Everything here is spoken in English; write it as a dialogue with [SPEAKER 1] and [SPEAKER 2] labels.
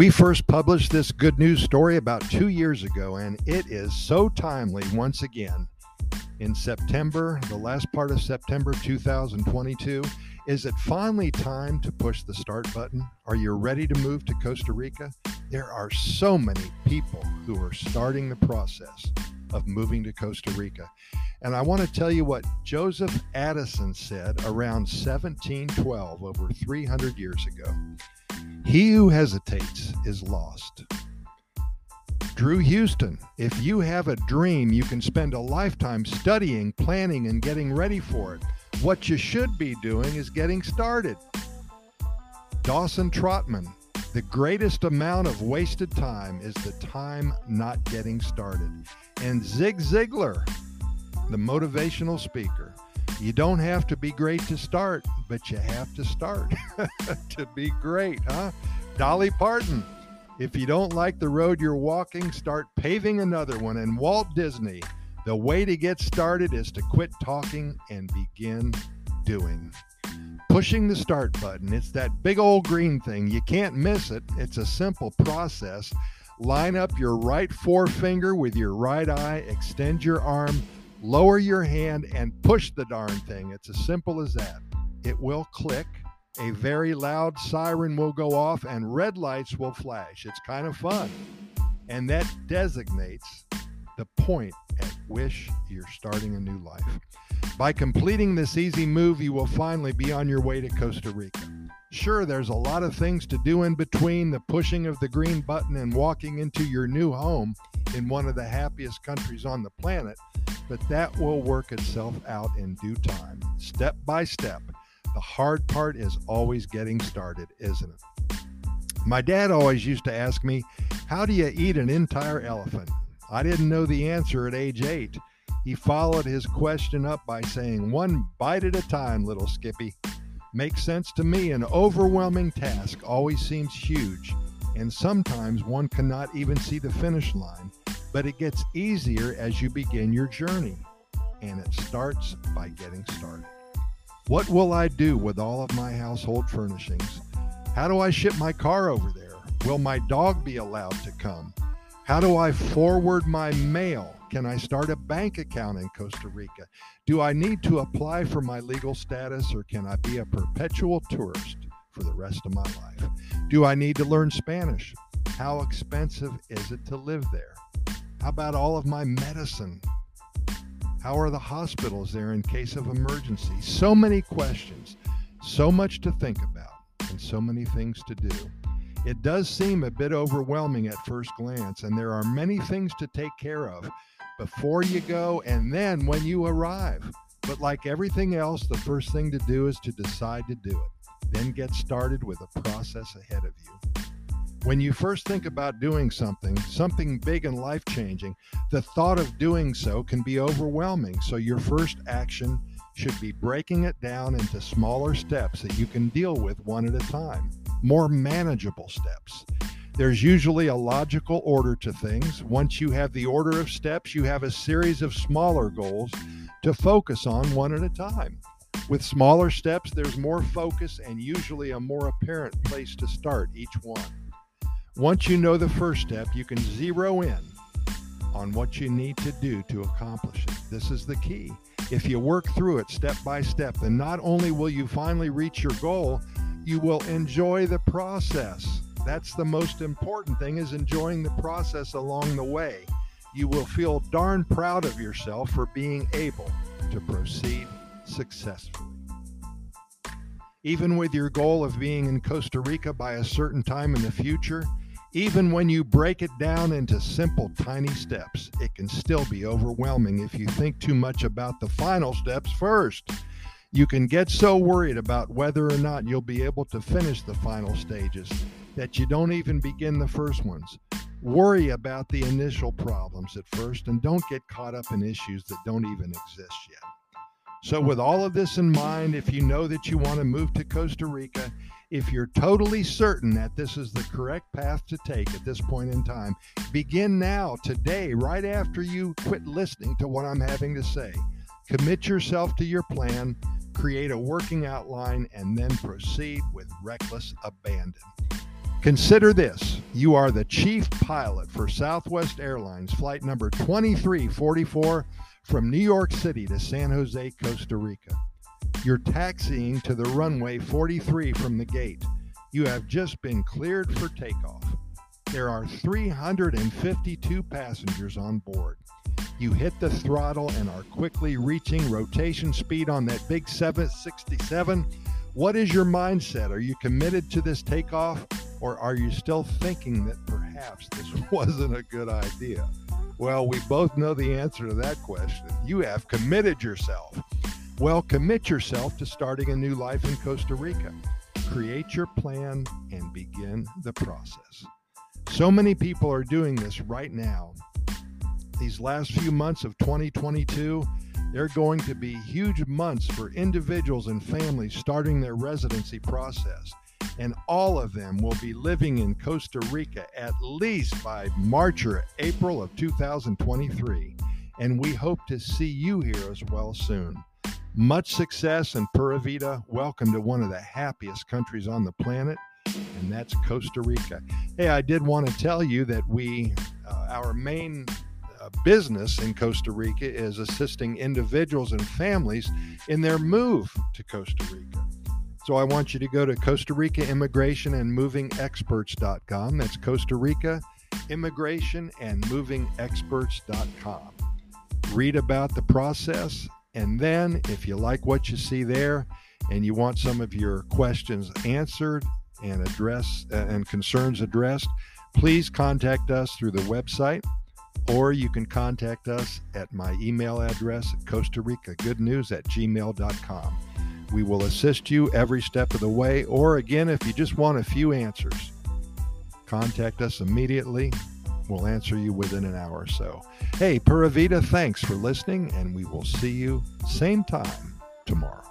[SPEAKER 1] We first published this good news story about two years ago, and it is so timely once again. In September, the last part of September 2022, is it finally time to push the start button? Are you ready to move to Costa Rica? There are so many people who are starting the process of moving to Costa Rica. And I want to tell you what Joseph Addison said around 1712, over 300 years ago. He who hesitates is lost. Drew Houston, if you have a dream, you can spend a lifetime studying, planning, and getting ready for it. What you should be doing is getting started. Dawson Trotman, the greatest amount of wasted time is the time not getting started. And Zig Ziglar, the motivational speaker, you don't have to be great to start, but you have to start to be great, huh? Dolly Parton. If you don't like the road you're walking, start paving another one. And Walt Disney, the way to get started is to quit talking and begin doing. Pushing the start button, it's that big old green thing. You can't miss it. It's a simple process. Line up your right forefinger with your right eye, extend your arm, lower your hand and push the darn thing. It's as simple as that. It will click, a very loud siren will go off, and red lights will flash. It's kind of fun. And that designates the point at which you're starting a new life. By completing this easy move, you will finally be on your way to Costa Rica. Sure, there's a lot of things to do in between the pushing of the green button and walking into your new home in one of the happiest countries on the planet, but that will work itself out in due time, step by step. The hard part is always getting started, isn't it? My dad always used to ask me, How do you eat an entire elephant? I didn't know the answer at age eight. He followed his question up by saying, One bite at a time, little Skippy. Makes sense to me. An overwhelming task always seems huge, and sometimes one cannot even see the finish line but it gets easier as you begin your journey, and it starts by getting started. What will I do with all of my household furnishings? How do I ship my car over there? Will my dog be allowed to come? How do I forward my mail? Can I start a bank account in Costa Rica? Do I need to apply for my legal status or can I be a perpetual tourist for the rest of my life? Do I need to learn Spanish? How expensive is it to live there? How about all of my medicine? How are the hospitals there in case of emergency? So many questions, so much to think about, and so many things to do. It does seem a bit overwhelming at first glance, and there are many things to take care of before you go and then when you arrive. But like everything else, the first thing to do is to decide to do it. Then get started with a process ahead of you. When you first think about doing something, something big and life changing, the thought of doing so can be overwhelming. So, your first action should be breaking it down into smaller steps that you can deal with one at a time, more manageable steps. There's usually a logical order to things. Once you have the order of steps, you have a series of smaller goals to focus on one at a time. With smaller steps, there's more focus and usually a more apparent place to start each one. Once you know the first step, you can zero in on what you need to do to accomplish it. This is the key. If you work through it step by step, then not only will you finally reach your goal, you will enjoy the process. That's the most important thing is enjoying the process along the way. You will feel darn proud of yourself for being able to proceed successfully. Even with your goal of being in Costa Rica by a certain time in the future, even when you break it down into simple, tiny steps, it can still be overwhelming if you think too much about the final steps first. You can get so worried about whether or not you'll be able to finish the final stages that you don't even begin the first ones. Worry about the initial problems at first and don't get caught up in issues that don't even exist yet. So, with all of this in mind, if you know that you want to move to Costa Rica, if you're totally certain that this is the correct path to take at this point in time, begin now, today, right after you quit listening to what I'm having to say. Commit yourself to your plan, create a working outline, and then proceed with reckless abandon. Consider this you are the chief pilot for Southwest Airlines flight number 2344 from New York City to San Jose, Costa Rica. You're taxiing to the runway 43 from the gate. You have just been cleared for takeoff. There are 352 passengers on board. You hit the throttle and are quickly reaching rotation speed on that big 767. What is your mindset? Are you committed to this takeoff or are you still thinking that perhaps this wasn't a good idea? Well, we both know the answer to that question. You have committed yourself. Well, commit yourself to starting a new life in Costa Rica. Create your plan and begin the process. So many people are doing this right now. These last few months of 2022, they're going to be huge months for individuals and families starting their residency process. And all of them will be living in Costa Rica at least by March or April of 2023. And we hope to see you here as well soon. Much success and Pura Vida. Welcome to one of the happiest countries on the planet, and that's Costa Rica. Hey, I did want to tell you that we, uh, our main uh, business in Costa Rica is assisting individuals and families in their move to Costa Rica. So I want you to go to Costa Rica Immigration and Moving Experts.com. That's Costa Rica Immigration and Moving Experts.com. Read about the process and then, if you like what you see there and you want some of your questions answered and address uh, and concerns addressed, please contact us through the website or you can contact us at my email address at Costa Rica Good News at gmail.com. We will assist you every step of the way, or again, if you just want a few answers, contact us immediately We'll answer you within an hour or so. Hey, Pura Vida, thanks for listening, and we will see you same time tomorrow.